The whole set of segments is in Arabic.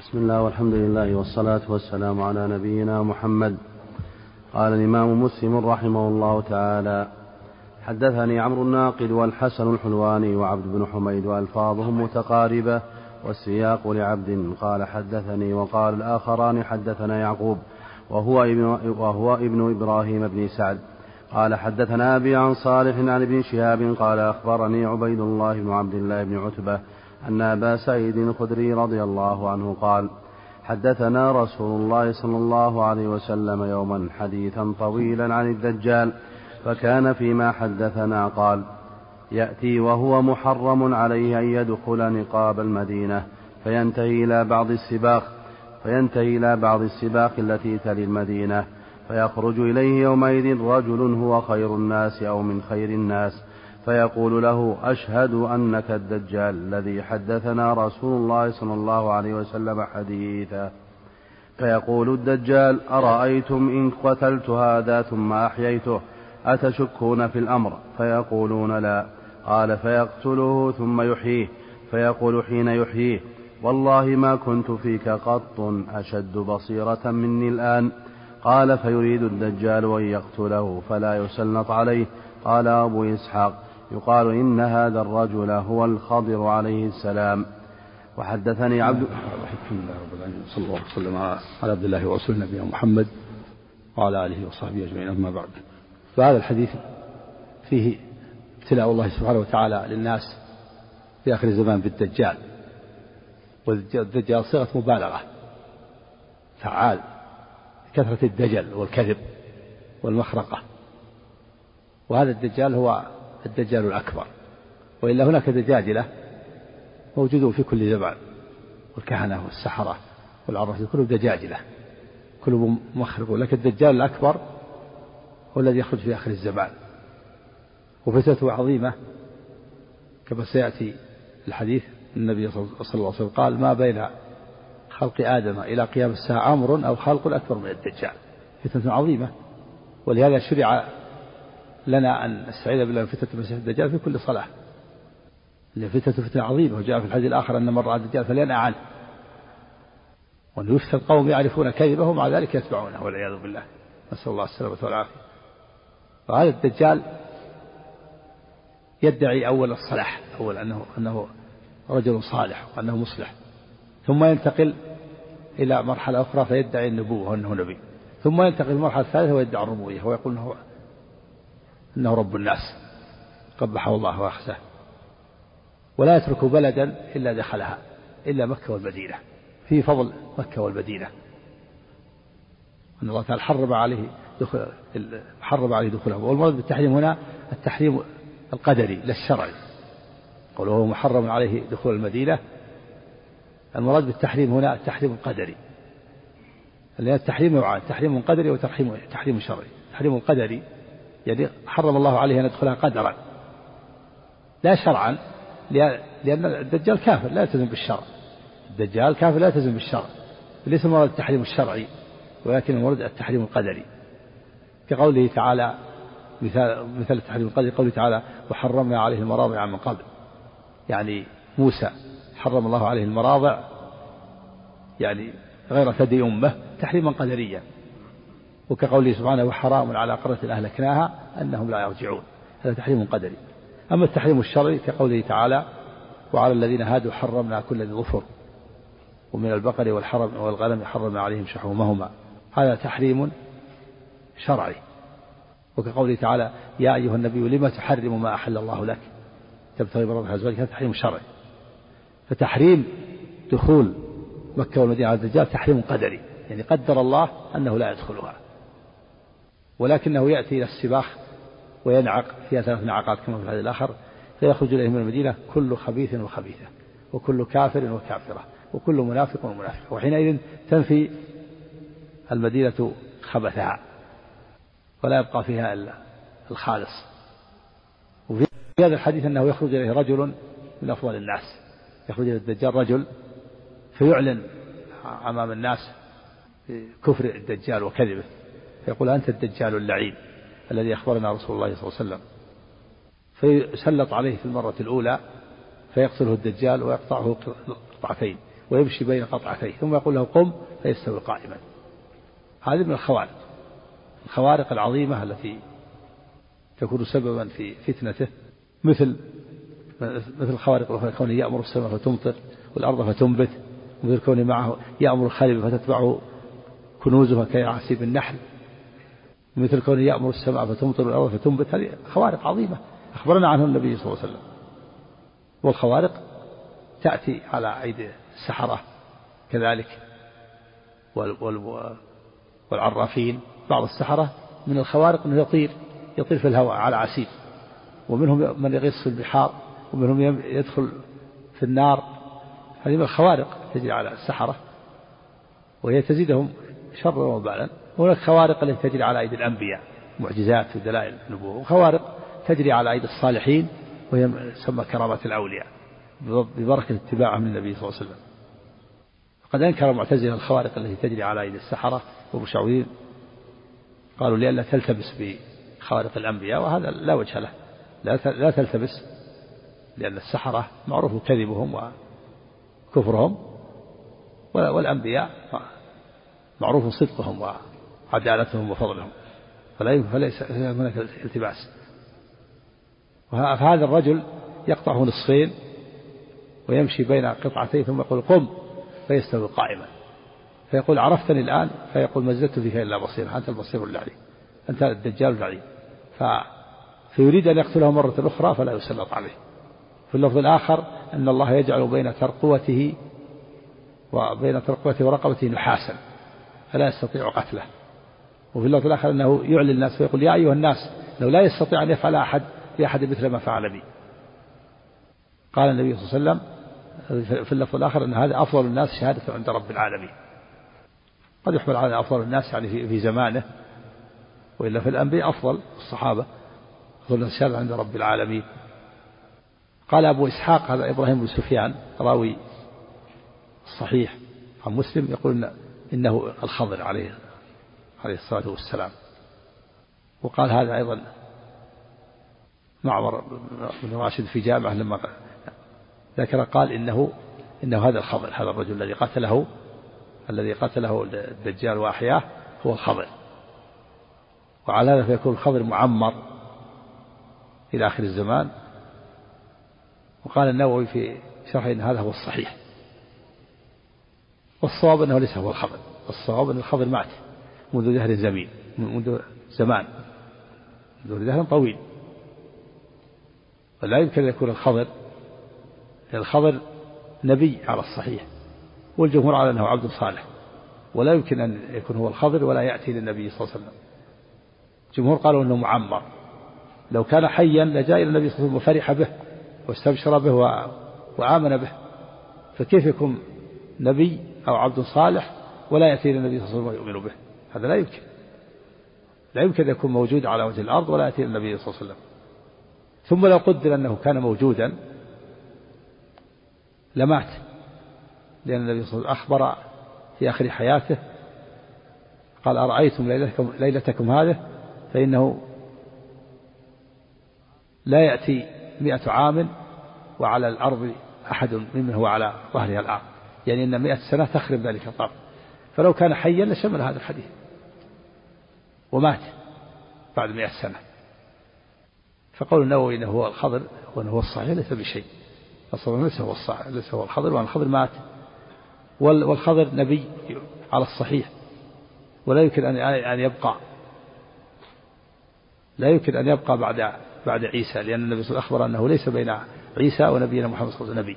بسم الله والحمد لله والصلاة والسلام على نبينا محمد. قال الإمام مسلم رحمه الله تعالى حدثني عمرو الناقد والحسن الحلواني وعبد بن حميد وألفاظهم متقاربة والسياق لعبد. قال حدثني وقال الآخران حدثنا يعقوب وهو ابن, وهو ابن إبراهيم بن سعد. قال حدثنا أبي عن صالح عن ابن شهاب قال أخبرني عبيد الله بن عبد الله بن عتبة أن أبا سعيد الخدري رضي الله عنه قال حدثنا رسول الله صلى الله عليه وسلم يوما حديثا طويلا عن الدجال فكان فيما حدثنا قال يأتي وهو محرم عليه أن يدخل نقاب المدينة فينتهي إلى بعض السباق فينتهي إلى بعض السباق التي تلي المدينة فيخرج إليه يومئذ رجل هو خير الناس أو من خير الناس. فيقول له أشهد أنك الدجال الذي حدثنا رسول الله صلى الله عليه وسلم حديثا. فيقول الدجال أرأيتم إن قتلت هذا ثم أحييته أتشكون في الأمر؟ فيقولون لا. قال فيقتله ثم يحييه. فيقول حين يحييه والله ما كنت فيك قط أشد بصيرة مني الآن. قال فيريد الدجال أن يقتله فلا يسلط عليه. قال أبو إسحاق يقال إن هذا الرجل هو الخضر عليه السلام. وحدثني عبد الحمد لله رب العالمين صلى الله وسلم على عبد الله ورسوله نبينا محمد وعلى آله وصحبه أجمعين أما بعد. فهذا الحديث فيه ابتلاء الله سبحانه وتعالى للناس في آخر الزمان بالدجال. والدجال صيغة مبالغة. فعال. كثرة الدجل والكذب والمخرقة. وهذا الدجال هو الدجال الأكبر. وإلا هناك دجاجلة موجودون في كل زمان والكهنة والسحرة والعرافين كلهم دجاجلة كلهم مخرق لكن الدجال الأكبر هو الذي يخرج في آخر الزمان. وفتنته عظيمة كما سيأتي الحديث النبي صلى الله عليه وسلم قال ما بين خلق آدم إلى قيام الساعة أمر أو خلق أكبر من الدجال. فتنة عظيمة. ولهذا شرع لنا أن نستعيذ بالله من فتنة المسيح الدجال في كل صلاة. لأن فتنة عظيمة وجاء في الحديث الآخر أن من رأى الدجال فلينأ عنه. وأن يفتن قوم يعرفون كذبه ومع ذلك يتبعونه والعياذ بالله. نسأل الله السلامة والعافية. وهذا الدجال يدعي أول الصلاح أول أنه أنه رجل صالح وأنه مصلح. ثم ينتقل إلى مرحلة أخرى فيدعي النبوة وأنه نبي. ثم ينتقل المرحلة الثالثة ويدعي الربوبية ويقول أنه أنه رب الناس. قبحه الله وأخزاه ولا يترك بلدا إلا دخلها إلا مكة والمدينة. في فضل مكة والمدينة. أن الله تعالى حرم عليه دخول حرم عليه دخولها والمراد بالتحريم هنا التحريم القدري لا الشرعي. قوله محرم عليه دخول المدينة. المراد بالتحريم هنا التحريم القدري. لأن التحريم نوعان تحريم قدري وتحريم تحريم شرعي. التحريم القدري يعني حرم الله عليه أن يدخلها قدرا. لا شرعا لأن الدجال كافر لا يلتزم بالشرع. الدجال كافر لا يلتزم بالشرع. ليس المراد التحريم الشرعي ولكن المراد التحريم القدري. كقوله تعالى مثال مثال التحريم القدري قوله تعالى وحرمنا عليه المراضع من قبل. يعني موسى حرم الله عليه المراضع يعني غير ثدي أمه تحريما قدريا. وكقوله سبحانه وحرام على قرية أهلكناها أنهم لا يرجعون. هذا تحريم قدري. أما التحريم الشرعي كقوله تعالى وعلى الذين هادوا حرمنا كل ذي ظفر ومن البقر والحرم والغنم حرمنا عليهم شحومهما. هذا تحريم شرعي. وكقوله تعالى يا أيها النبي لما تحرم ما أحل الله لك؟ تبتغي مرضى أزواجك هذا تحريم شرعي. فتحريم دخول مكة والمدينة على الدجال تحريم قدري. يعني قدر الله أنه لا يدخلها. ولكنه يأتي إلى السباخ وينعق فيها ثلاث نعقات كما في الحديث الآخر فيخرج إليه من المدينة كل خبيث وخبيثة وكل كافر وكافرة وكل منافق ومنافقة وحينئذ تنفي المدينة خبثها ولا يبقى فيها إلا الخالص. وفي هذا الحديث أنه يخرج إليه رجل من أفضل الناس يخرج إلى الدجال رجل فيعلن أمام الناس كفر الدجال وكذبه. فيقول أنت الدجال اللعين الذي أخبرنا رسول الله صلى الله عليه وسلم. فيسلط عليه في المرة الأولى فيقتله الدجال ويقطعه قطعتين ويمشي بين قطعتيه ثم يقول له قم فيستوي قائما. هذه من الخوارق الخوارق العظيمة التي تكون سببا في فتنته مثل مثل الخوارق الأخرى كونه يأمر السماء فتمطر والأرض فتنبت مثل كونه معه يأمر الخليل فتتبعه كنوزها كيعاسيب النحل مثل كونه يأمر السماء فتمطر والأرض فتنبت. هذه خوارق عظيمة. أخبرنا عنه النبي صلى الله عليه وسلم. والخوارق تأتي على أيدي السحرة كذلك والعرافين. بعض السحرة من الخوارق أنه يطير يطير في الهواء على عسير. ومنهم من يغيص في البحار ومنهم يدخل في النار. هذه من الخوارق تجري على السحرة وهي تزيدهم شرا وبالا. وهناك خوارق التي تجري على أيدي الأنبياء معجزات ودلائل النبوة وخوارق تجري على أيدي الصالحين وهي تسمى كرامات الأولياء ببركة اتباعهم للنبي صلى الله عليه وسلم. قد أنكر المعتزلة الخوارق التي تجري على أيدي السحرة والمشعوذين قالوا لئلا تلتبس بخوارق الأنبياء وهذا لا وجه له لا تلتبس لأن السحرة معروف كذبهم وكفرهم والأنبياء معروف صدقهم وعدالتهم وفضلهم. فلا فليس هناك التباس. فهذا الرجل يقطعه نصفين ويمشي بين قطعتين ثم يقول قم فيستوي قائما. فيقول عرفتني الآن فيقول ما زدت فيك إلا بصير أنت البصير العليم أنت الدجال العليم ف... فيريد أن يقتله مرة أخرى فلا يسلط عليه. في اللفظ الآخر أن الله يجعل بين ترقوته وبين ترقوته ورقبته نحاسا فلا يستطيع قتله. وفي اللفظ الآخر أنه يعلي الناس فيقول يا أيها الناس لو لا يستطيع أن يفعل أحد في أحد مثل ما فعل بي. قال النبي صلى الله عليه وسلم في اللفظ الآخر أن هذا أفضل الناس شهادة عند رب العالمين. قد يحمل على أفضل الناس يعني في, زمانه وإلا في الأنبياء أفضل الصحابة أفضل الناس شهادة عند رب العالمين. قال أبو إسحاق هذا إبراهيم بن سفيان راوي الصحيح عن مسلم يقول إن إنه الخضر عليه. عليه الصلاة والسلام. وقال هذا أيضا معمر بن راشد في جامعة لما ذكر قال إنه إنه هذا الخضر هذا الرجل الذي قتله الذي قتله الدجال وأحياه هو الخضر. وعلى هذا فيكون الخضر معمر إلى آخر الزمان. وقال النووي في شرحه أن هذا هو الصحيح. والصواب أنه ليس هو الخضر الصواب أن الخضر مات. منذ دهر زمين منذ زمان منذ دهر طويل. ولا يمكن أن يكون الخضر الخضر نبي على الصحيح والجمهور على أنه عبد صالح. ولا يمكن أن يكون هو الخضر ولا يأتي للنبي صلى الله عليه وسلم. الجمهور قالوا أنه معمر. لو كان حيا لجاء إلى النبي صلى الله عليه وسلم وفرح به واستبشر به وآمن به. فكيف يكون نبي أو عبد صالح ولا يأتي إلى النبي صلى الله عليه وسلم ويؤمن به؟ هذا لا يمكن. لا يمكن أن يكون موجود على وجه الأرض ولا يأتي النبي صلى الله عليه وسلم. ثم لو قدر أنه كان موجودا لمات. لأن النبي صلى الله عليه وسلم أخبر في آخر حياته قال أرأيتم ليلتكم, ليلتكم هذه؟ فإنه لا يأتي مئة عام وعلى الأرض أحد ممن هو على ظهرها الآن. يعني أن مئة سنة تخرب ذلك الطرف. فلو كان حيا لشمل هذا الحديث. ومات بعد مئة سنة. فقول النووي إنه هو الخضر وإنه هو الصحيح ليس بشيء. أصلا ليس هو الصحيح ليس هو الخضر وأن الخضر مات. والخضر نبي على الصحيح. ولا يمكن ان أن يبقى. لا يمكن أن يبقى بعد بعد عيسى لأن النبي صلى الله عليه وسلم أخبر أنه ليس بين عيسى ونبينا محمد صلى الله عليه وسلم نبي.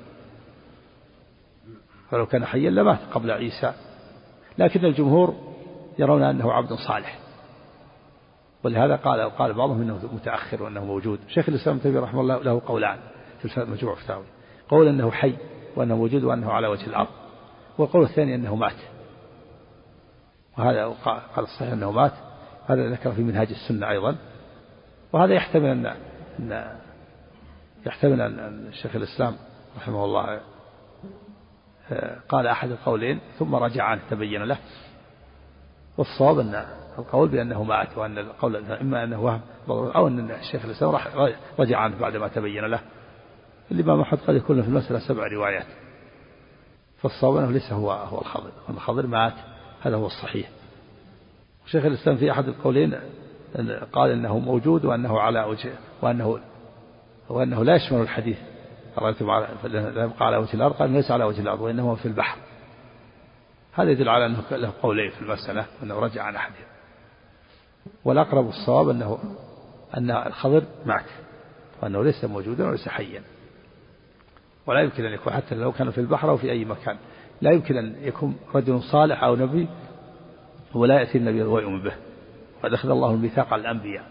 فلو كان حيا لمات قبل عيسى. لكن الجمهور يرون أنه عبد صالح. ولهذا قال قال بعضهم إنه متأخر وأنه موجود. شيخ الإسلام تيمية رحمه الله له قولان في مجموع فتاوي. قول أنه حي وأنه موجود وأنه على وجه الأرض. والقول الثاني أنه مات. وهذا قال الصحيح أنه مات. هذا ذكر في منهاج السنة أيضا. وهذا يحتمل أن أن يحتمل أن شيخ الإسلام رحمه الله آه، قال أحد القولين ثم رجع عنه تبين له. والصواب أن القول بأنه مات وأن القول إما أنه وهم أو أن الشيخ الإسلام رجع عنه بعدما تبين له. الإمام أحمد قد يكون في المسألة سبع روايات. فالصواب أنه ليس هو هو الخضر. الخضر مات هذا هو الصحيح. شيخ الإسلام في أحد القولين قال إنه موجود وأنه على وجه وأنه وأنه لا يشمل الحديث. رأيتم على يبقى على وجه الأرض قال ليس على وجه الأرض وإنما في البحر. هذا يدل على أنه له قولين في المسألة وأنه رجع عن أحدهم والأقرب الصواب أنه أن الخضر مات وأنه ليس موجودا وليس حيا. ولا يمكن أن يكون حتى لو كان في البحر أو في أي مكان. لا يمكن أن يكون رجل صالح أو نبي ولا يأتي النبي ويؤمن به. قد أخذ الله الميثاق على الأنبياء.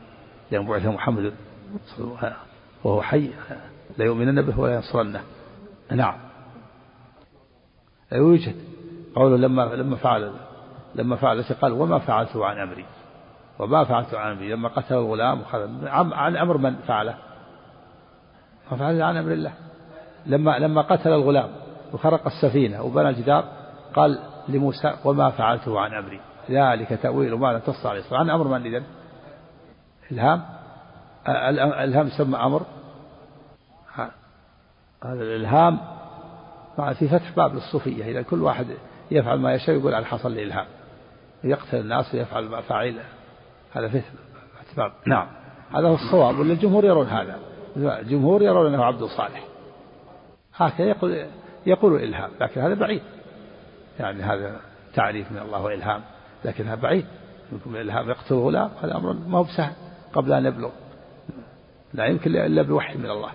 لأن بعث محمد وهو حي لا يؤمنن به ولا ينصرنه. نعم. يوجد قوله لما لما فعل لما فعل قال وما فعلته عن أمري. وما فعلت عن أمري لما قتل الغلام وخذ عن أمر من فعله؟ ما فعل عن أمر الله. لما لما قتل الغلام وخرق السفينة وبنى الجدار قال لموسى وما فعلته عن أمري. ذلك تأويل ما لا تصل عليه. عن أمر من إذن؟ إلهام؟ الإلهام يسمى أمر. هذا الإلهام في فتح باب للصوفية. إذا كل واحد يفعل ما يشاء يقول على حصل الإلهام. يقتل الناس ويفعل ما فعل. هذا فتح باب نعم. هذا هو الصواب ولا الجمهور يرون هذا. الجمهور يرون أنه عبد صالح. هكذا يقول يقول الإلهام لكن هذا بعيد. يعني هذا تعريف من الله وإلهام لكن هذا بعيد. يمكن الإلهام يقتل غلام هذا أمر ما هو بسهل قبل أن يبلغ. لا يمكن إلا بوحي من الله.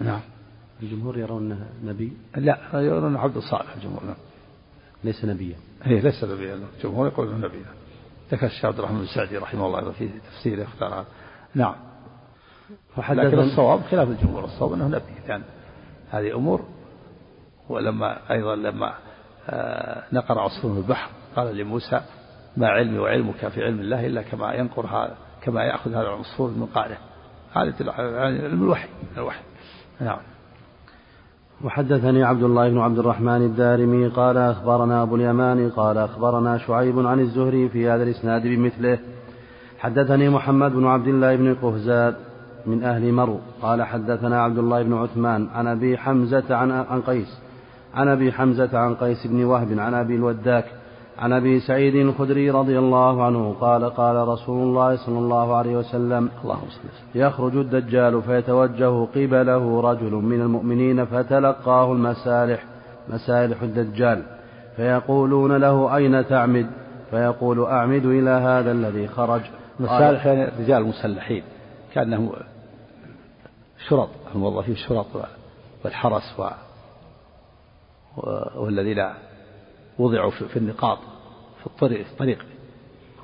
نعم. الجمهور يرون نبي؟ لا يرون عبد صالح الجمهور. نعم. ليس نبيا. اي ليس نبيا. الجمهور يقول انه نبي ذكر الشيخ عبد الرحمن السعدي رحمه الله في تفسيره اختارها نعم. لكن الصواب خلاف الجمهور. الصواب أنه نبي لأن هذه أمور ولما أيضا لما آه، نقر عصفور في البحر قال لموسى ما علمي وعلمك في علم الله إلا كما ينقر هذا كما يأخذ هذا العصفور من قاره هذا يعني الوحي الوحي. نعم. وحدثني عبد الله بن عبد الرحمن الدارمي قال أخبرنا أبو اليمان قال أخبرنا شعيب عن الزهري في هذا الإسناد بمثله. حدثني محمد بن عبد الله بن قهزاد من أهل مرو قال حدثنا عبد الله بن عثمان عن أبي حمزة عن, قيس. عن أبي حمزة عن قيس بن وهب عن أبي الوداك عن أبي سعيد الخدري رضي الله عنه قال قال رسول الله صلى الله عليه وسلم اللهم يخرج الدجال فيتوجه قبله رجل من المؤمنين فتلقاه المسالح مسالح الدجال فيقولون له أين تعمد؟ فيقول أعمد إلى هذا الذي خرج. مسالح يعني رجال مسلحين كأنهم شرط الموظفين الشرط والحرس و... والذين وضعوا في النقاط في الطريق في الطريق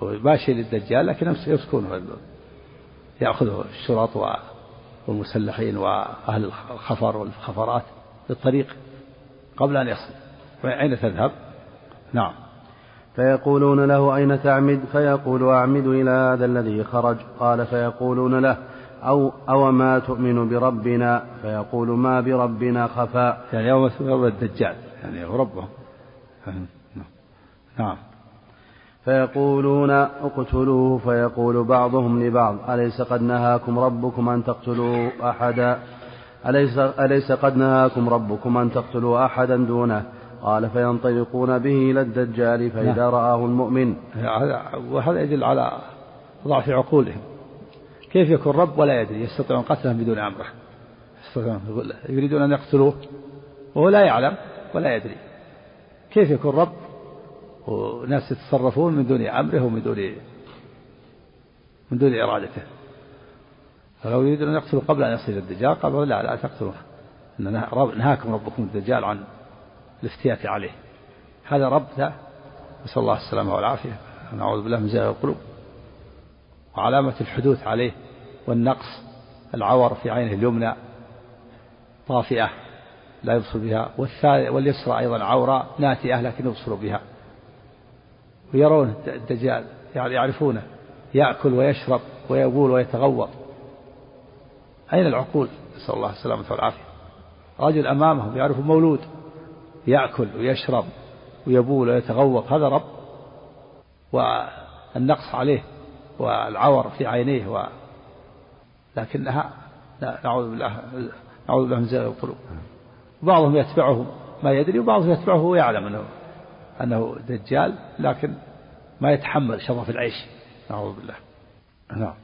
هو ماشي للدجال لكن يمسكونه. يأخذه الشرط والمسلحين وأهل الخفر والخفرات للطريق قبل أن يصل. أين تذهب؟ نعم. فيقولون له أين تعمد؟ فيقول أعمد إلى هذا الذي خرج. قال فيقولون له أو أو ما تؤمن بربنا؟ فيقول ما بربنا خفاء. يعني يوم الدجال يعني هو ربهم. نعم. فيقولون اقتلوه فيقول بعضهم لبعض أليس قد نهاكم ربكم أن تقتلوا أحدا؟ أليس, أليس قد نهاكم ربكم أن تقتلوا أحدا دونه؟ قال فينطلقون به إلى الدجال فإذا نعم. رآه المؤمن. وهذا يدل على ضعف عقولهم. كيف يكون رب ولا يدري؟ يستطيعون قتله بدون أمره. يريدون أن يقتلوه وهو لا يعلم ولا يدري. كيف يكون رب؟ وناس يتصرفون من دون أمره ومن دون من دون إرادته. فلو يريدون أن يقتلوا قبل أن يصل الدجال قالوا لا لا تقتلوه. إن نهاكم ربكم الدجال عن الافتيات عليه. هذا رب ذا. نسأل الله السلامة والعافية. نعوذ بالله من زيغ القلوب وعلامة الحدوث عليه والنقص العور في عينه اليمنى طافئة. لا يبصر بها. واليسرى أيضا عورة ناتئة لكن يبصر بها. ويرون الدجال يعني يعرفونه. يأكل ويشرب ويبول ويتغوط. أين العقول؟ نسأل الله السلامة والعافية. رجل أمامهم يعرف مولود. يأكل ويشرب ويبول ويتغوط. هذا رب. والنقص عليه والعور في عينيه و لكنها نعوذ بالله نعوذ بالله من زيغ القلوب. بعضهم يتبعهم ما يدري وبعضهم يتبعه ويعلم أنه أنه دجال لكن ما يتحمل شظف العيش. نعوذ بالله. نعم.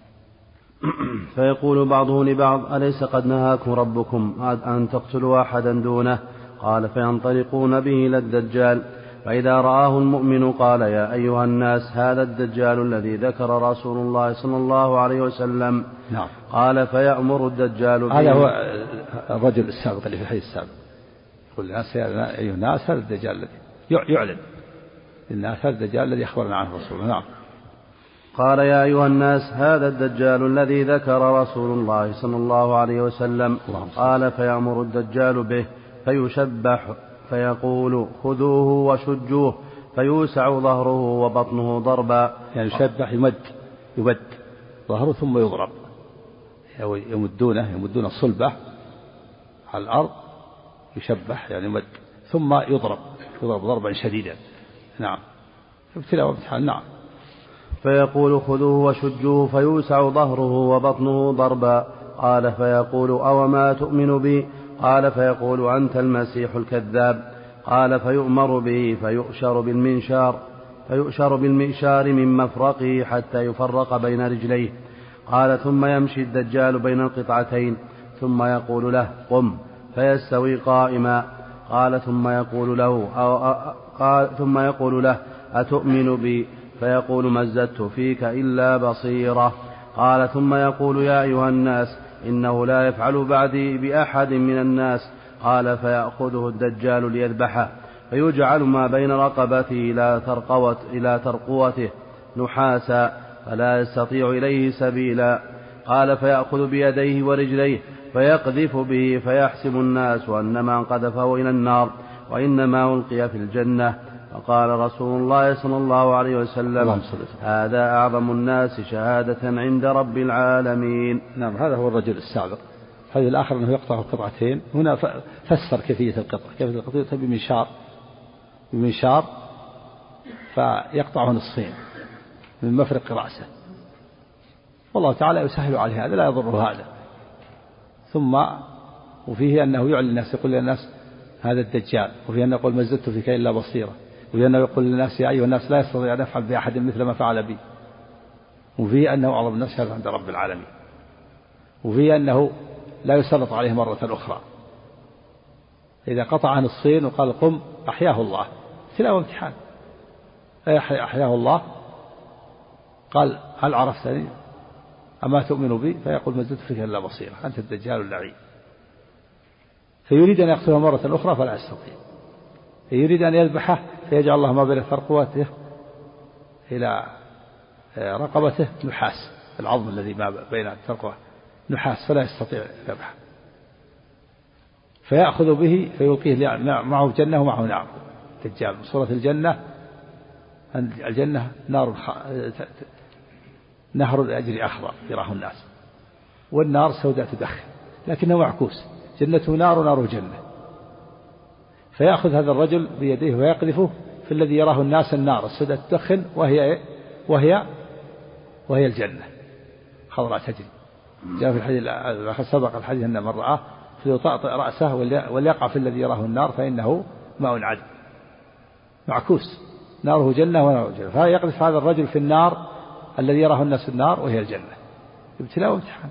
فيقول بعضه لبعض أليس قد نهاكم ربكم أن تقتلوا أحدا دونه؟ قال فينطلقون به إلى الدجال. فإذا رآه المؤمن قال يا أيها الناس هذا الدجال الذي ذكر رسول الله صلى الله عليه وسلم. نعم. قال فيأمر الدجال به. هذا هو الرجل السابق اللي في الحديث السابق. يقول الناس يا أيها الناس هذا الدجال الذي يعلن. للناس هذا الدجال الذي أخبرنا عنه رسول نعم. قال يا أيها الناس هذا الدجال الذي ذكر رسول الله صلى الله عليه وسلم. قال فيأمر الدجال به فيشبح فيقول خذوه وشجوه فيوسع ظهره وبطنه ضربا. يعني يشبح يمد يمد ظهره ثم يضرب. يمدونه يمدون الصلبة على الأرض يشبح يعني يمد ثم يضرب يضرب ضربا شديدا. نعم. ابتلاء وامتحان نعم. فيقول خذوه وشجوه فيوسع ظهره وبطنه ضربا. قال فيقول أوما تؤمن بي؟ قال فيقول أنت المسيح الكذاب. قال فيؤمر به فيؤشر بالمنشار فيؤشر بالمئشار من مفرقه حتى يفرق بين رجليه. قال ثم يمشي الدجال بين القطعتين ثم يقول له قم. فيستوي قائما. قال ثم يقول له أو قال ثم يقول له أتؤمن بي؟ فيقول ما ازددت فيك إلا بصيرة. قال ثم يقول يا أيها الناس إنه لا يفعل بعدي بأحد من الناس. قال فيأخذه الدجال ليذبحه. فيجعل ما بين رقبته إلى ترقوة إلى ترقوته نحاسا فلا يستطيع إليه سبيلا. قال فيأخذ بيديه ورجليه فيقذف به فيحسب الناس أن من قذفه إلى النار وإنما ألقي في الجنة. فقال رسول الله صلى الله عليه وسلم هذا أعظم الناس شهادة عند رب العالمين. نعم هذا هو الرجل السابق. هذا الآخر أنه يقطع القطعتين. هنا فسر كيفية القطع. كيفية القطع؟ بمنشار بمنشار فيقطعه نصفين من مفرق رأسه. والله تعالى يسهل عليه هذا لا يضره هذا. ثم وفيه أنه يعلن الناس يقول للناس هذا الدجال وفيه أنه يقول ما زدت فيك إلا بصيرة ولأنه يقول للناس يا أيها الناس لا يستطيع أن يفعل بأحد مثل ما فعل بي. وفيه أنه أعظم الناس هذا عند رب العالمين. وفيه أنه لا يسلط عليه مرة أخرى. إذا قطع نصفين وقال قم أحياه الله. ابتلاء وامتحان. أحياه الله. قال هل عرفتني؟ أما تؤمن بي فيقول ما زلت فيك إلا بصيرة أنت الدجال اللعين. فيريد أن يقتله مرة أخرى فلا يستطيع يريد أن يذبحه فيجعل الله ما بين فرقوته إلى رقبته نحاس العظم الذي ما بين الترقوة نحاس فلا يستطيع الذبح فيأخذ به فيلقيه معه جنة ومعه نار. دجال صورة الجنة الجنة نار نهر الأجر أخضر يراه الناس. والنار سوداء تدخن لكنه معكوس. جنته نار ونار جنة. فيأخذ هذا الرجل بيديه ويقذفه في الذي يراه الناس النار السوداء تدخن وهي وهي وهي الجنة. خضراء تجري. جاء في الحديث سبق الحديث أن من رآه فليطأطئ رأسه وليقع في الذي يراه النار فإنه ماء عذب معكوس. ناره جنة وناره جنة. فيقذف هذا الرجل في النار الذي يراه الناس النار وهي الجنة. ابتلاء وامتحان.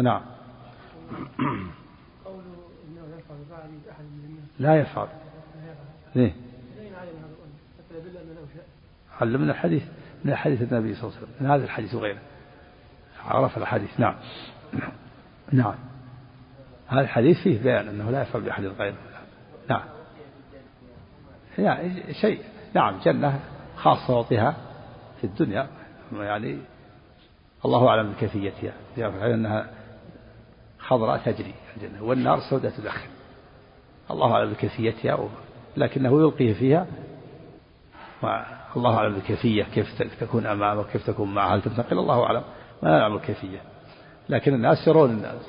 نعم. لا يفعل. ليه؟ علمنا الحديث. من حديث النبي صلى الله عليه وسلم. من هذا الحديث وغيره. عرف الحديث. نعم. نعم. هذا الحديث فيه بيان أنه لا يفعل بأحد غيره. نعم. يعني شيء. نعم. جنة خاصة وطها في الدنيا. يعني الله أعلم بكيفيتها. أنها خضراء تجري الجنة والنار سوداء تدخن الله أعلم بكيفيتها لكنه يلقيه فيها. الله أعلم بالكيفية كيف تكون أمامه كيف تكون معه هل تنتقل؟ الله أعلم. ما نعلم الكيفية. لكن الناس يرون الناس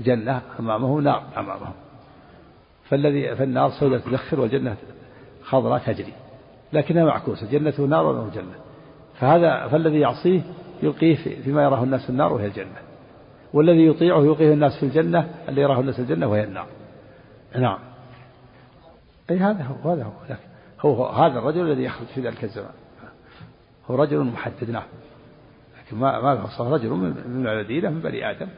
جنة أمامه نار أمامهم فالذي فالنار سوداء تدخر والجنة خضراء تجري. لكنها معكوسة. جنته نار ونار جنة. فهذا فالذي يعصيه يلقيه فيما يراه الناس النار وهي الجنة. والذي يطيعه يلقيه الناس في الجنة اللي يراه الناس الجنة وهي النار. نعم. أي هذا هو هذا هو. لكن هو هذا الرجل الذي يخرج في ذلك الزمان. هو رجل محدد نعم. لكن ما ما له رجل من المدينة من بني آدم.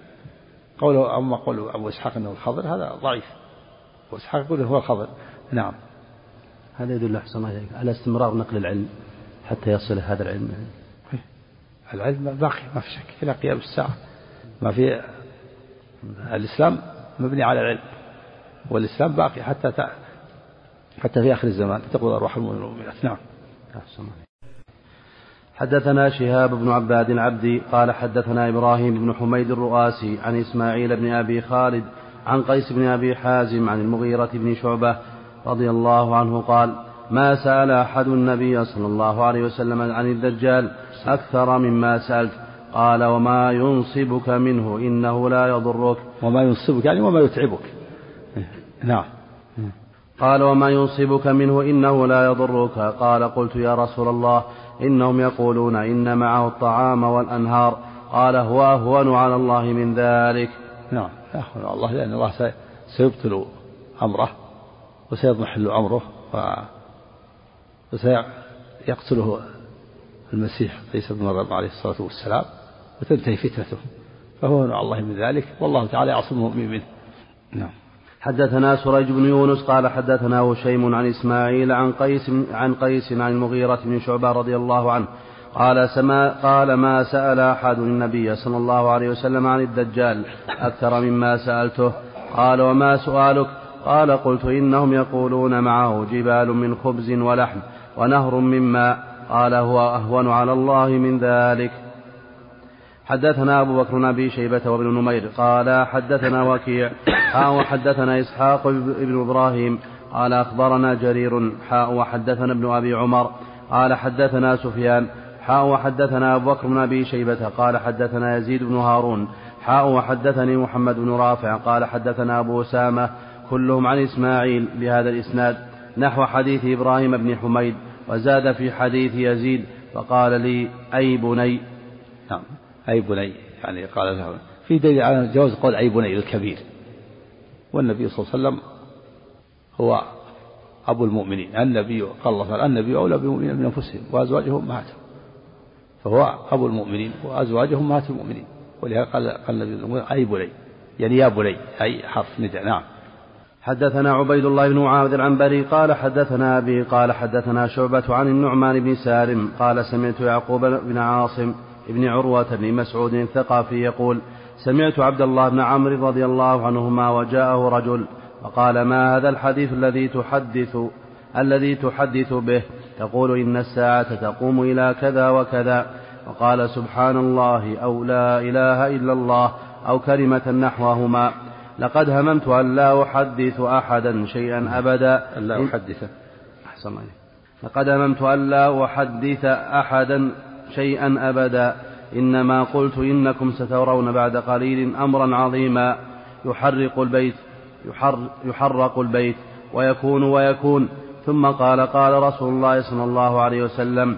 قوله أما قول أبو إسحاق أنه الخضر هذا ضعيف. أبو إسحاق يقول هو الخضر. نعم. هذا يدل أحسن عليك على استمرار نقل العلم. حتى يصل هذا العلم. العلم باقي ما في شك. إلى قيام الساعة. ما في الإسلام مبني على العلم والإسلام باقي حتى حتى في آخر الزمان. تقول أرواح المؤمنات. نعم. أحسن حدثنا شهاب بن عباد العبدي قال حدثنا إبراهيم بن حميد الرؤاسي عن إسماعيل بن أبي خالد عن قيس بن أبي حازم عن المغيرة بن شعبة رضي الله عنه قال ما سأل أحد النبي صلى الله عليه وسلم عن الدجال أكثر مما سألت. قال وما ينصبك منه إنه لا يضرك. وما ينصبك يعني وما يتعبك. نعم. قال وما ينصبك منه إنه لا يضرك. قال قلت يا رسول الله إنهم يقولون إن معه الطعام والأنهار. قال هو أهون على الله من ذلك. نعم أهون على الله لأن الله سيبطل أمره وسيضمحل أمره وسيقتله المسيح عيسى بن مريم عليه الصلاة والسلام وتنتهي فتنته. فهو على الله من ذلك والله تعالى يعصم المؤمن منه نعم. حدثنا سريج بن يونس قال حدثنا هشيم عن إسماعيل عن قيس عن قيس عن المغيرة بن شعبة رضي الله عنه. قال سما قال ما سأل أحد النبي صلى الله عليه وسلم عن الدجال؟ أكثر مما سألته. قال وما سؤالك؟ قال قلت إنهم يقولون معه جبال من خبز ولحم. ونهر من ماء قال هو أهون على الله من ذلك. حدثنا أبو بكر بن أبي شيبة وابن نمير قال حدثنا وكيع حاء وحدثنا إسحاق بن إبراهيم قال أخبرنا جرير حاء وحدثنا ابن أبي عمر قال حدثنا سفيان حاء وحدثنا أبو بكر بن أبي شيبة قال حدثنا يزيد بن هارون حاء وحدثني محمد بن رافع قال حدثنا أبو أسامة كلهم عن إسماعيل بهذا الإسناد نحو حديث إبراهيم بن حميد. وزاد في حديث يزيد فقال لي أي بني؟ نعم أي بني. يعني قال له في دليل على جواز قول أي بني للكبير والنبي صلى الله عليه وسلم هو أبو المؤمنين. النبي قال الله تعالى النبي أولى بالمؤمنين من أنفسهم وأزواجهم أمهاتهم فهو أبو المؤمنين وأزواجهم أمهات المؤمنين. ولهذا قال قال النبي أي بني. يعني يا بني أي حرف نداء. نعم. حدثنا عبيد الله بن معاذ العنبري قال حدثنا أبي قال حدثنا شعبة عن النعمان بن سالم قال سمعت يعقوب بن عاصم بن عروة بن مسعود الثقافي يقول سمعت عبد الله بن عمرو رضي الله عنهما وجاءه رجل وقال ما هذا الحديث الذي تحدث الذي تحدث به؟ تقول إن الساعة تقوم إلى كذا وكذا. وقال سبحان الله أو لا إله إلا الله أو كلمة نحوهما. لقد هممت أن لا أحدث أحدا شيئا أبدا. أن لا أحدث. أحسن الله لقد هممت أن لا أحدث أحدا شيئا أبدا. إنما قلت إنكم سترون بعد قليل أمرا عظيما. يحرق البيت يحر يحرق البيت ويكون ويكون. ثم قال قال رسول الله صلى الله عليه وسلم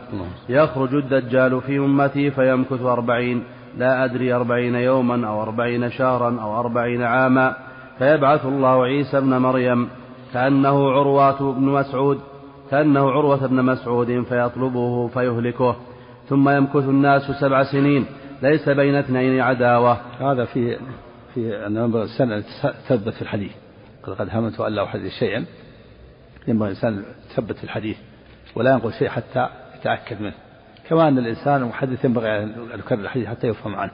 يخرج الدجال في أمتي فيمكث أربعين. لا أدري أربعين يوما أو أربعين شهرا أو أربعين عاما. فيبعث الله عيسى ابن مريم كأنه عروة بن مسعود كأنه عروة بن مسعود فيطلبه فيهلكه. ثم يمكث الناس سبع سنين ليس بين اثنين عداوة. هذا في في أن الإنسان تثبت في الحديث. قد هممت أن لا أحدث شيئا. ينبغي الإنسان يثبت في الحديث ولا ينقل شيء حتى يتأكد منه. كما أن الإنسان المحدث ينبغي أن يكرر الحديث حتى يفهم عنه.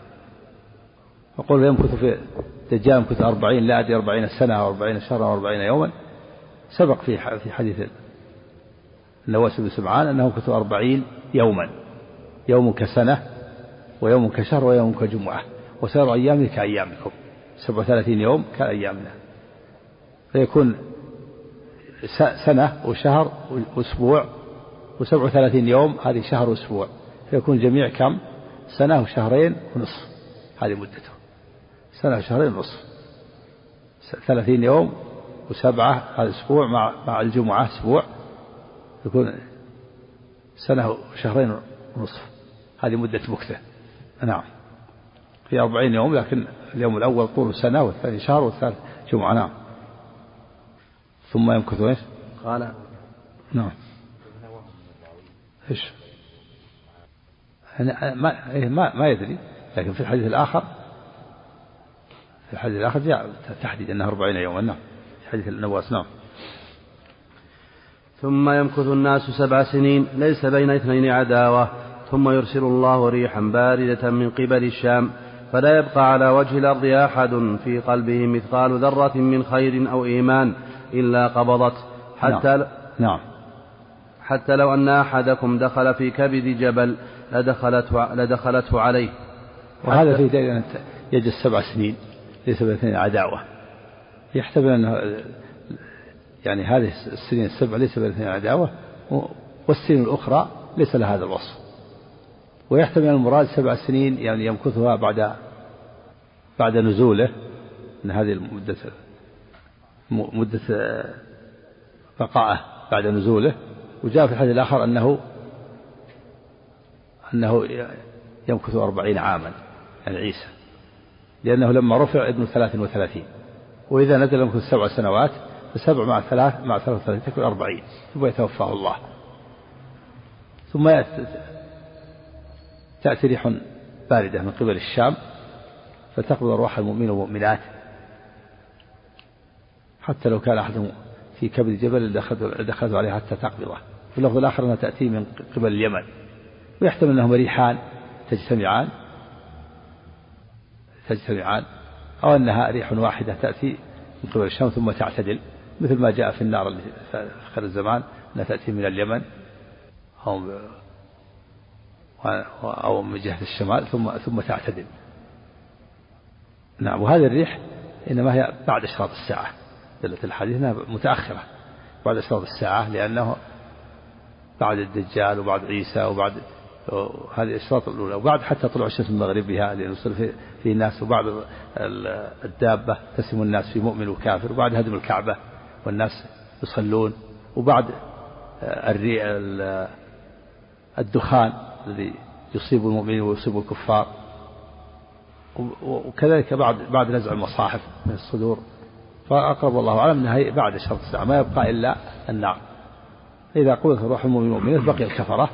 يقول يمكث في دجال يمكث أربعين لا أدري أربعين سنة أو أربعين شهرا أو أربعين يوما. سبق في في حديث النواس بن سمعان أنه يمكث أربعين يوما. يوم كسنة ويوم كشهر ويوم كجمعة وسائر أيامه كأيامكم. سبع وثلاثين يوم كأيامنا. فيكون سنة وشهر وأسبوع وسبع وثلاثين يوم هذه شهر وأسبوع فيكون جميع كم؟ سنة وشهرين ونصف هذه مدته. سنة وشهرين ونصف. ثلاثين يوم وسبعة هذا أسبوع مع مع الجمعة أسبوع. يكون سنة وشهرين ونصف هذه مدة مكثة نعم. في أربعين يوم لكن اليوم الأول طول سنة والثاني شهر والثالث جمعة. نعم. ثم يمكث إيش؟ قال نعم. إيش؟ ما إيه، ما ما يدري. لكن في الحديث الآخر في الحديث الآخر جاء تحديد أنها أربعين يوما نعم. في حديث النواس نعم. ثم يمكث الناس سبع سنين ليس بين اثنين عداوة. ثم يرسل الله ريحا باردة من قبل الشام فلا يبقى على وجه الأرض أحد في قلبه مثقال ذرة من خير أو إيمان إلا قبضت. حتى نعم, نعم. حتى لو أن أحدكم دخل في كبد جبل لدخلته, لدخلته عليه. وهذا في دليل أن يجلس سبع سنين ليس بين عداوة يحتمل أنه يعني هذه السنين السبع ليس بين عداوة والسنين الأخرى ليس لها هذا الوصف. ويحتمل المراد سبع سنين يعني يمكثها بعد بعد نزوله أن هذه المدة مدة بقائه بعد نزوله. وجاء في الحديث الآخر أنه أنه يمكث أربعين عاما يعني عيسى لأنه لما رفع ابن ثلاث وثلاثين وإذا نزل يمكث سبع سنوات فسبع مع ثلاث مع ثلاث وثلاثين تكون أربعين ثم يتوفاه الله. ثم تأتي ريح باردة من قبل الشام فتقبض أرواح المؤمنين والمؤمنات. حتى لو كان أحدهم في كبد جبل دخلت عليه حتى تقبضه. في اللفظ الآخر أنها تأتي من قبل اليمن. ويحتمل أنهما ريحان تجتمعان. تجتمعان. أو أنها ريح واحدة تأتي من قبل الشام ثم تعتدل. مثل ما جاء في النار في آخر الزمان أنها تأتي من اليمن. أو أو من جهة الشمال ثم ثم تعتدل. نعم. وهذه الريح إنما هي بعد إشراط الساعة. دلت الحديث أنها متأخرة. بعد إشراط الساعة لأنه بعد الدجال وبعد عيسى وبعد هذه الاشراط الأولى. وبعد حتى طلوع الشمس من مغربها لأن يصير في, في ناس وبعد الدابة تسم الناس في مؤمن وكافر وبعد هدم الكعبة والناس يصلون وبعد الدخان الذي يصيب المؤمنين ويصيب الكفار. وكذلك بعد بعد نزع المصاحف من الصدور. فأقرب الله أعلم أنها بعد شرط الساعة. ما يبقى إلا النار. إذا قلت روح المؤمن والمؤمنات بقي الكفرة.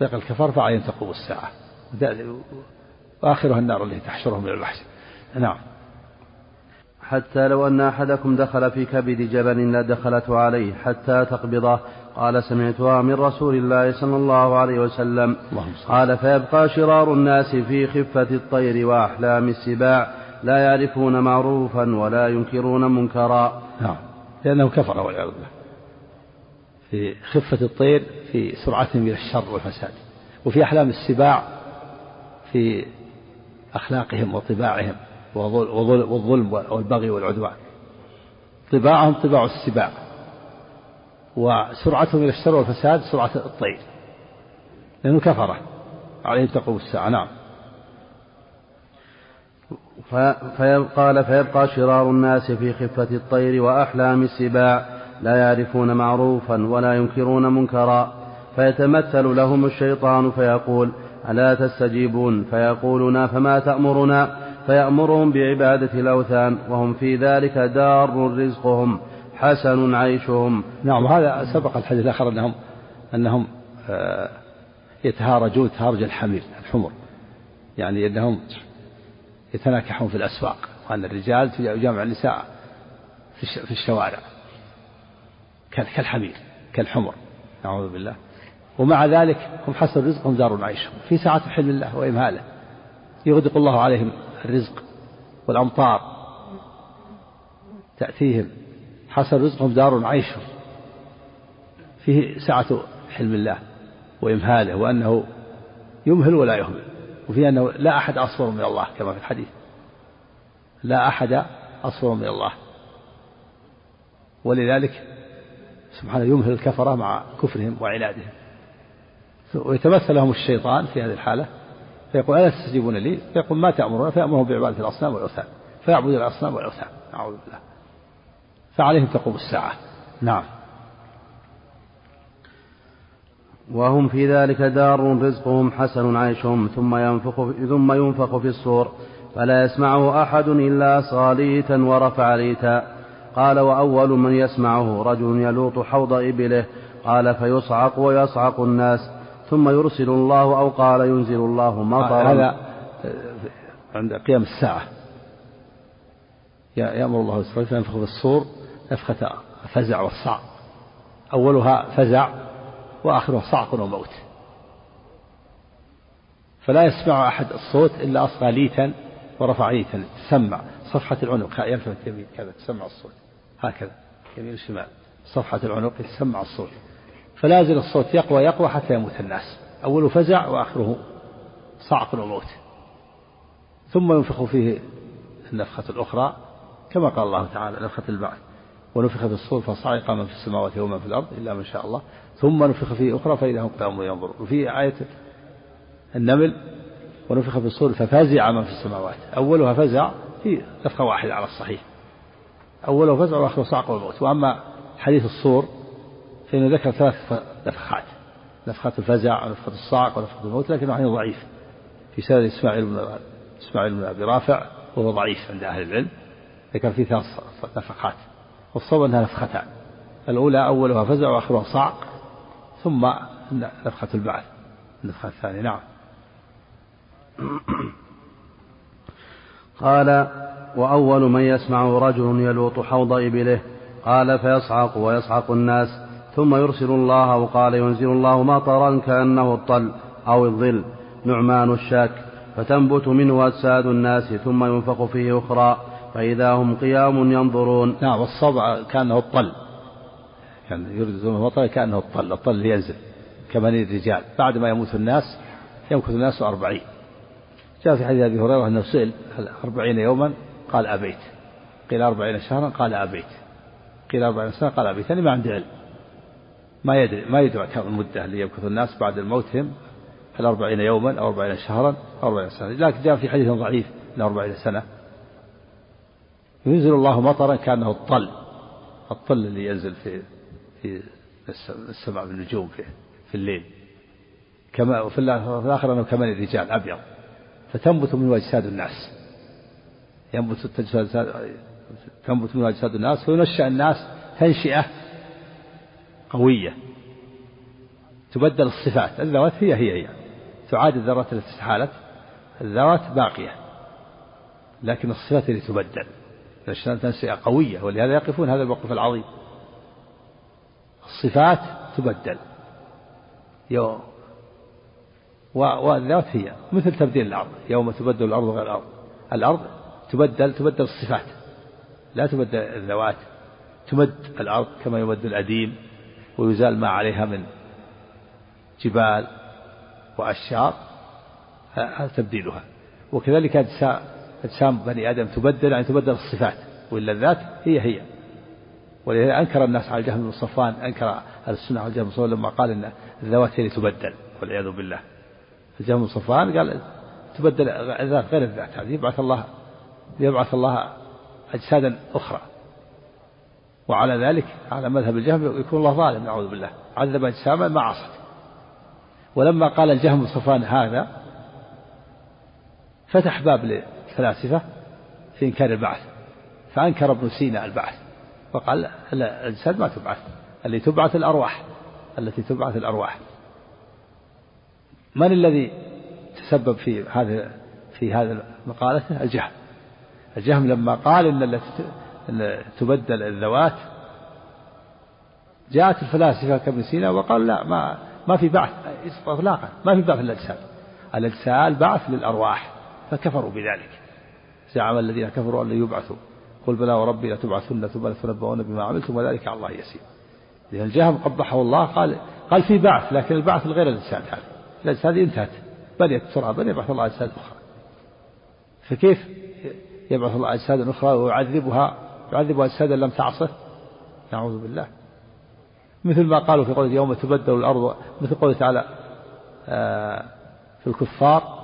بقي الكفر فعليهم تقوم الساعة. وآخرها النار التي تحشرهم إلى الوحش. نعم. حتى لو أن أحدكم دخل في كبد جبل لدخلته عليه حتى تقبضه قال سمعتها من رسول الله صلى الله عليه وسلم. قال فيبقى شرار الناس في خفة الطير وأحلام السباع لا يعرفون معروفا ولا ينكرون منكرا. نعم. لأنه كفر والعياذ بالله. في خفة الطير في سرعتهم إلى الشر والفساد وفي أحلام السباع في أخلاقهم وطباعهم والظلم والبغي والعدوان. طباعهم طباع السباع. وسرعتهم إلى الشر والفساد سرعة الطير. لأنه كفرة. عليهم تقوم الساعة. نعم. فيبقى فيبقى شرار الناس في خفة الطير وأحلام السباع. لا يعرفون معروفا ولا ينكرون منكرا. فيتمثل لهم الشيطان فيقول ألا تستجيبون؟ فيقولون فما تأمرنا؟ فيأمرهم بعبادة الأوثان وهم في ذلك دار رزقهم حسن عيشهم. نعم هذا سبق الحديث الآخر أنهم أنهم آه، يتهارجون تهارج الحمير الحمر. يعني أنهم يتناكحون في الأسواق وأن الرجال يجامع النساء في الشوارع. كالحمير كالحمر نعوذ بالله. ومع ذلك هم حسب رزقهم دار عيشهم في ساعة حلم الله وإمهاله. يغدق الله عليهم الرزق والأمطار. تأتيهم. حسب رزقهم دار عيشهم فيه سعة حلم الله وإمهاله وأنه يمهل ولا يهمل. وفي أنه لا أحد أصبر من الله كما في الحديث. لا أحد أصبر من الله. ولذلك سبحانه يمهل الكفرة مع كفرهم وعنادهم ويتمثل لهم الشيطان في هذه الحالة فيقول ألا تستجيبون لي؟ فيقول ما تأمرون؟ فيأمرهم بعبادة الأصنام والأوثان فيعبد الأصنام والأوثان أعوذ بالله. فعليهم تقوم الساعة. نعم. وهم في ذلك دار رزقهم حسن عيشهم ثم ينفخ ثم ينفخ في الصور فلا يسمعه أحد إلا صاليتا ورفع ليتا. قال وأول من يسمعه رجل يلوط حوض إبله قال فيصعق ويصعق الناس ثم يرسل الله أو قال ينزل الله مطرا. هذا عند قيام الساعة. يأمر الله إسرائيل فينفخ في الصور نفخة فزع والصعق أولها فزع وآخرها صعق وموت فلا يسمع أحد الصوت إلا أصغى ليتا ورفع ليتا. تسمع. صفحة العنق يمين كذا تسمع الصوت. هكذا يمين الشمال صفحة العنق يسمع الصوت. فلا يزال الصوت يقوى يقوى حتى يموت الناس. أوله فزع وآخره صعق وموت ثم ينفخ فيه النفخة الأخرى كما قال الله تعالى نفخة البعث ونفخ في الصور فصعق من في السماوات ومن في الأرض إلا من شاء الله. ثم نفخ فيه أخرى فإذا هم قيام ينظرون وفي آية النمل ونفخ في الصور ففزع من في السماوات. أولها فزع في نفخة واحدة على الصحيح. أوله فزع وآخره صعق والموت وأما حديث الصور فإنه ذكر ثلاث نفخات. نفخة الفزع ونفخة الصعق ونفخة الموت لكنه حديث ضعيف. في سند إسماعيل بن إسماعيل بن أبي رافع وهو ضعيف عند أهل العلم. ذكر فيه ثلاث نفخات. والصواب أنها نفختان. الأولى أولها فزع وآخرها صعق ثم نفخة البعث. النفخة الثانية نعم. قال وأول من يسمع رجل يلوط حوض إبله قال فيصعق ويصعق الناس ثم يرسل الله أو قال ينزل الله مطرا كأنه الطل أو الظل نعمان الشاك فتنبت منه أجساد الناس ثم ينفخ فيه أخرى فإذا هم قيام ينظرون. نعم والصبع كأنه الطل. كان يريد المطر كأنه الطل الطل ينزل كمن الرجال. بعد ما يموت الناس يمكث الناس أربعين. جاء في حديث أبي هريرة أنه سئل أربعين يوما؟ قال أبيت. قيل أربعين شهرا قال أبيت. قيل أربعين سنة قال أبيت. يعني ما عندي علم. ما يدري ما يدري كم المدة اللي يمكث الناس بعد موتهم هل أربعين يوما أو أربعين شهرا أو أربعين سنة. لكن جاء في حديث ضعيف أنه أربعين سنة. ينزل الله مطرا كأنه الطل. الطل اللي ينزل في في السماء بالنجوم في في الليل. كما وفي الآخر أنه كمان الرجال أبيض. فتنبت منه أجساد الناس. ينبت تنبت منه أجساد الناس وينشأ الناس تنشئة قوية. تبدل الصفات. الذوات هي هي هي. تعاد الذرات التي استحالت. الذوات باقية. لكن الصفات اللي تبدل. عشان تنشئة قوية. ولهذا يقفون هذا الموقف العظيم. الصفات تبدل. يوم والذات هي. مثل تبديل الأرض. يوم تبدل الأرض غير الأرض. الأرض تبدل تبدل الصفات. لا تبدل الذوات. تمد الأرض كما يمد الأديم ويزال ما عليها من جبال وأشجار. هذا تبديلها. وكذلك أجسام بني آدم تبدل يعني تبدل الصفات. وإلا الذات هي هي. ولذلك أنكر الناس على الجهم بن صفوان أنكر أهل السنة على الجهم بن صفوان لما قال إن الذوات هي اللي تبدل. والعياذ بالله. الجهم بن صفوان قال تبدل الذات غير الذات. هذه يبعث الله يبعث الله أجسادا أخرى. وعلى ذلك على مذهب الجهم يكون الله ظالم نعوذ بالله. عذب أجساما ما عصت. ولما قال الجهم بن صفوان هذا فتح باب للفلاسفة في إنكار البعث فأنكر ابن سينا البعث وقال الأجساد ما تبعث اللي تبعث الأرواح التي تبعث الأرواح. من الذي تسبب في هذا في هذا مقالته؟ الجهم. الجهم لما قال التي تبدل الذوات جاءت الفلاسفة كابن سينا وقال لا ما ما في بعث اطلاقا ما في بعث الأجساد. الأجساد بعث للأرواح فكفروا بذلك. زعم الذين كفروا لا يبعثوا. قل بلى وربي لتبعثن ثم لتنبؤون بما عملتم وذلك على الله يسير. لأن الجهم قبحه الله قال قال في بعث لكن البعث غير الإنسان هذا. الأجساد انتهت. بنيت ترابا يبعث الله أجساد أخرى. فكيف؟ يبعث الله أجساد أخرى ويعذبها يعذب أجسادا لم تعصه. نعوذ بالله. مثل ما قالوا في قوله يوم تبدل الأرض مثل قوله تعالى آه، في الكفار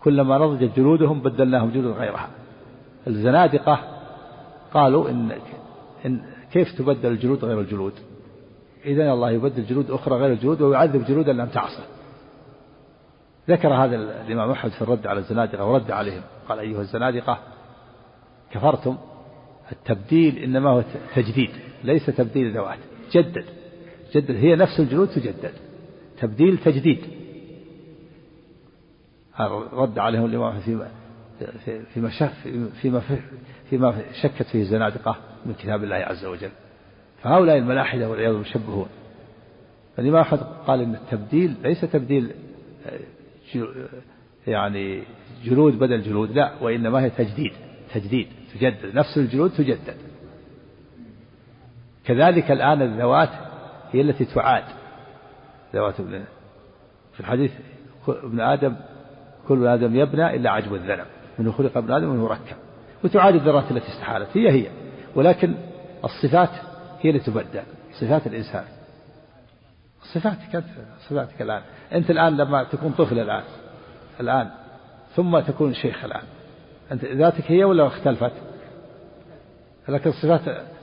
كلما نضجت جلودهم بدلناهم جلود غيرها. الزنادقة قالوا إن, إن كيف تبدل الجلود غير الجلود؟ إذا الله يبدل جلود أخرى غير الجلود ويعذب جلودا لم تعصه. ذكر هذا الإمام أحمد في الرد على الزنادقة ورد عليهم. قال أيها الزنادقة كفرتم؟ التبديل إنما هو تجديد ليس تبديل الذوات جدد جدد هي نفس الجلود تجدد. تبديل تجديد. رد عليهم الإمام فيما فيما فيما فيما شكت فيه الزنادقة من كتاب الله عز وجل. فهؤلاء الملاحدة والعياذ يشبهون فالإمام أحمد قال إن التبديل ليس تبديل يعني جلود بدل جلود لا وإنما هي تجديد تجديد تجدد نفس الجلود تجدد. كذلك الآن الذوات هي التي تعاد. ذوات ابن في الحديث ابن آدم كل آدم يبنى إلا عجب الذنب. منه خلق ابن آدم ومنه ركب. وتعاد الذرات التي استحالت هي هي. ولكن الصفات هي اللي تبدل صفات الإنسان. صفاتك صفاتك الآن أنت الآن لما تكون طفل الآن الآن ثم تكون شيخ الآن أنت ذاتك هي ولا اختلفت؟ لكن صفات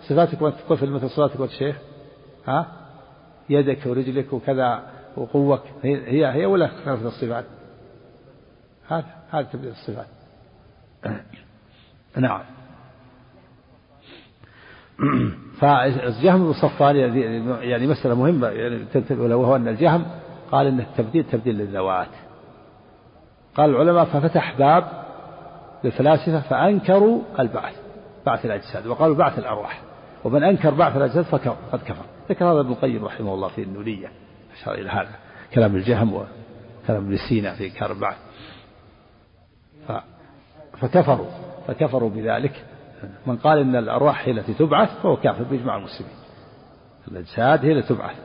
صفاتك وأنت طفل مثل صفاتك وأنت شيخ ها؟ يدك ورجلك وكذا وقوك هي هي ولا اختلفت الصفات؟ هذا هذا تبديل الصفات نعم فالجهم بن صفان يعني مسألة مهمة يعني تنتبه له وهو أن الجهم قال أن التبديل تبديل للذوات. قال العلماء ففتح باب للفلاسفة فأنكروا البعث بعث الأجساد وقالوا بعث الأرواح. ومن أنكر بعث الأجساد فقد كفر. ذكر هذا ابن القيم رحمه الله في النونية أشار إلى هذا. كلام الجهم وكلام ابن سينا في إنكار البعث. فكفروا فكفروا بذلك. من قال إن الأرواح هي التي تبعث فهو كافر بإجماع المسلمين. الأجساد هي التي تبعث.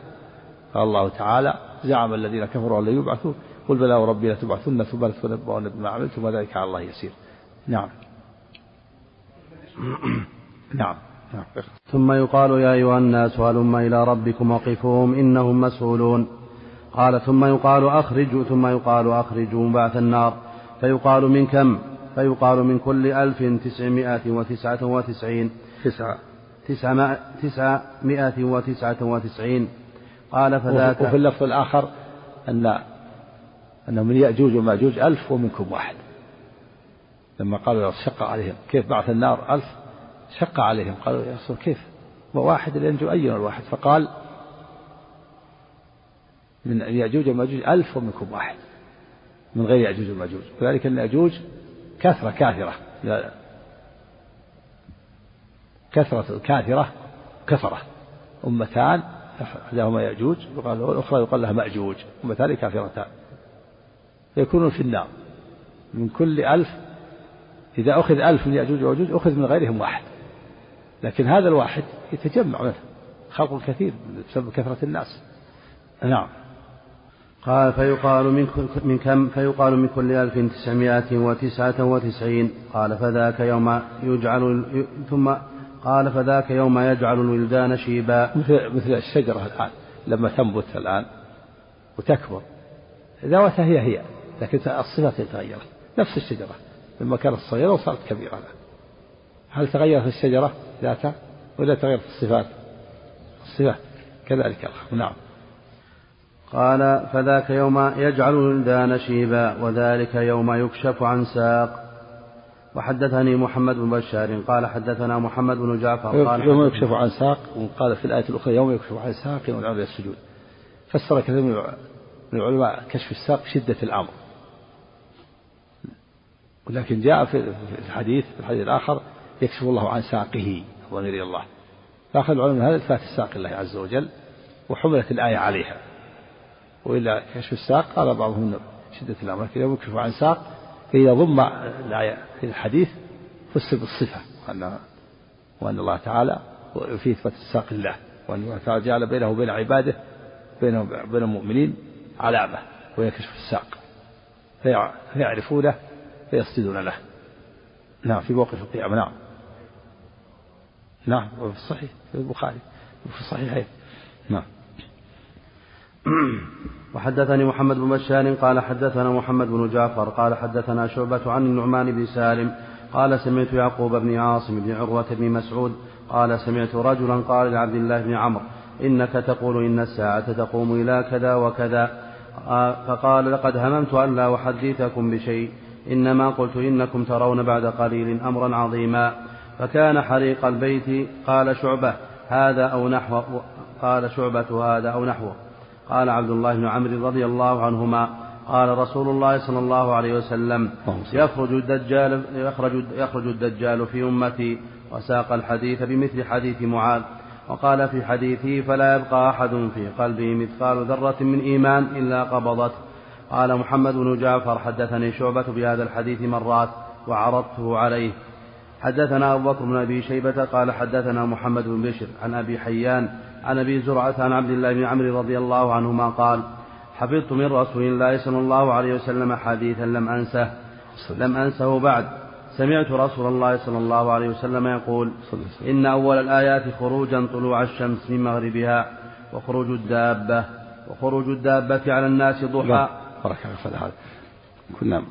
قال الله تعالى زعم الذين كفروا أن لا يبعثوا قل بلى وربي لتبعثن ثم لتنبؤن بما عملتم وذلك على الله يسير. نعم. نعم. ثم يقال يا أيها الناس هلم إلى ربكم وقفوهم إنهم مسؤولون. قال ثم يقال أخرجوا. ثم يقال أخرجوا بعث النار. فيقال من كم؟ فيقال من كل ألف تسعمائة وتسعة وتسعين. تسعة. تسعمائة وتسعة وتسعين. قال فذاك وفي اللفظ الآخر أن أن من يأجوج ومأجوج ألف ومنكم واحد. لما قالوا شق عليهم. كيف بعث النار؟ ألف شق عليهم. قالوا يا رسول كيف؟ واحد ينجو أينا الواحد فقال من يأجوج ومأجوج ألف ومنكم واحد. من غير يأجوج ومأجوج. وذلك أن يأجوج كثرة كاثرة. كثرة كاثرة كثرة. أمتان إحداهما يأجوج وقال والأخرى يقال لها مأجوج. أمتان كافرتان يكونون في النار. من كل ألف إذا أخذ ألف من يأجوج وأجوج أخذ من غيرهم واحد. لكن هذا الواحد يتجمع منه خلق كثير بسبب كثرة الناس. نعم. قال فيقال من, من كم فيقال من كل ألف تسعمائة وتسعة وتسعين. قال فذاك يوم يجعل ثم قال فذاك يوم يجعل الولدان شيبا. مثل مثل الشجرة الآن لما تنبت الآن وتكبر. ذواتها هي هي لكن الصفات تغيرت نفس الشجرة لما كانت صغيرة وصارت كبيرة الآن. هل تغيرت الشجرة ذاتها ولا تغيرت الصفات؟ الصفات كذلك نعم. قال فذاك يوم يجعل الولدان شيبا وذلك يوم يكشف عن ساق. وحدثني محمد بن بشار قال حدثنا محمد بن جعفر قال يوم يكشف عن ساق وقال في الآية الأخرى يوم يكشف عن ساق يوم إلى السجود فسر كثير من العلماء كشف الساق شدة الأمر. ولكن جاء في الحديث في الحديث الآخر يكشف الله عن ساقه ضمير الله. فأخذ العلماء هذا إثبات الساق الله عز وجل وحملت الآية عليها. وإلا كشف الساق قال بعضهم شدة الأمر لكن يكشف عن ساق فإذا ضم الآية في الحديث فسر بالصفة وأن وأن الله تعالى في إثبات الساق الله وأن الله تعالى جعل بينه وبين عباده بينه وبين المؤمنين علامة وهي كشف الساق. فيعرفونه فيسجدون له. نعم في موقف القيامة نعم. نعم وفي الصحيح في البخاري وفي الصحيحين. نعم. وحدثني محمد بن بشار قال حدثنا محمد بن جعفر قال حدثنا شعبة عن النعمان بن سالم قال سمعت يعقوب بن عاصم بن عروة بن مسعود قال سمعت رجلا قال لعبد الله بن عمرو إنك تقول إن الساعة تقوم إلى كذا وكذا. فقال لقد هممت أن لا أحدثكم بشيء. إنما قلت إنكم ترون بعد قليل أمرا عظيما. فكان حريق البيت. قال شعبة هذا أو نحو قال شعبة هذا أو نحوه. قال عبد الله بن عمرو رضي الله عنهما قال رسول الله صلى الله عليه وسلم يخرج الدجال يخرج يخرج الدجال في أمتي وساق الحديث بمثل حديث معاذ وقال في حديثه فلا يبقى أحد في قلبه مثقال ذرة من إيمان إلا قبضته. قال محمد بن جعفر حدثني شعبة بهذا الحديث مرات وعرضته عليه. حدثنا أبو بكر بن أبي شيبة قال حدثنا محمد بن بشر عن أبي حيان عن أبي زرعة عن عبد الله بن عمرو رضي الله عنهما قال حفظت من رسول الله صلى الله عليه وسلم حديثا لم أنسه لم أنسه بعد. سمعت رسول الله صلى الله عليه وسلم يقول إن أول الآيات خروجا طلوع الشمس من مغربها وخروج الدابة وخروج الدابة على الناس ضحى. بارك الله كنا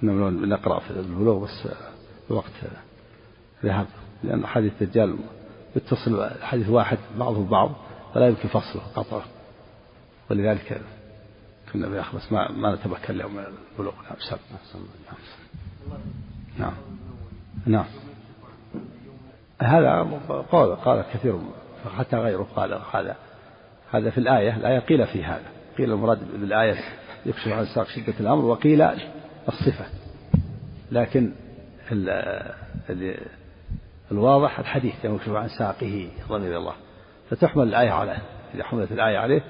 كنا نقرأ في البلوغ بس الوقت ذهب لأن حديث الدجال يتصل حديث واحد بعضه ببعض فلا يمكن فصله قطعه. ولذلك كنا بناخذ بس ما ما نتمكن اليوم من البلوغ. نعم نعم. نعم. هذا قول قال كثير حتى غيره قال هذا هذا في الآية الآية قيل في هذا. قيل المراد بالآية يكشف عن ساق شدة الأمر وقيل الصفة. لكن الواضح الحديث يكشف عن ساقه رضي الله فتحمل الآية على إذا حملت الآية عليه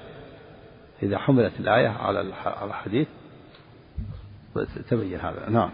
إذا حملت الآية على الحديث تبين هذا. نعم.